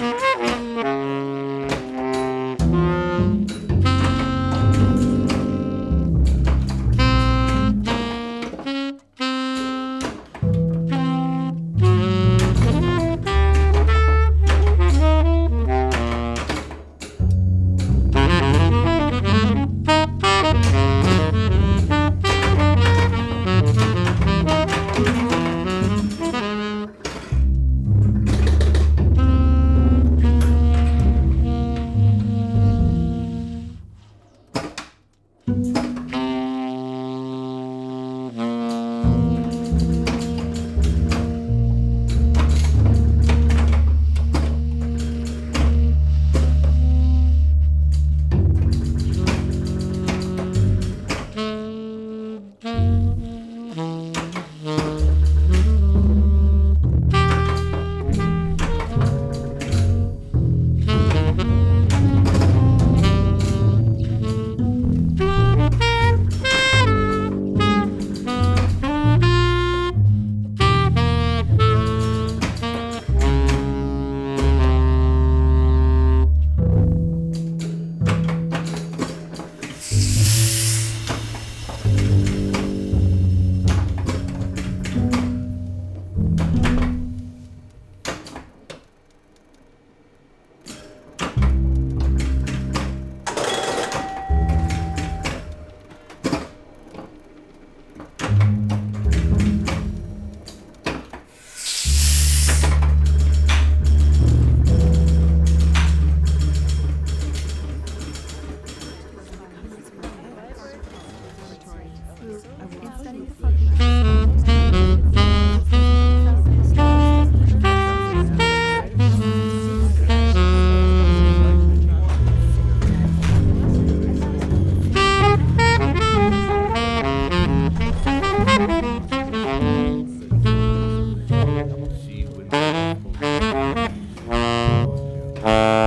Müzik Uh...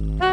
Mm.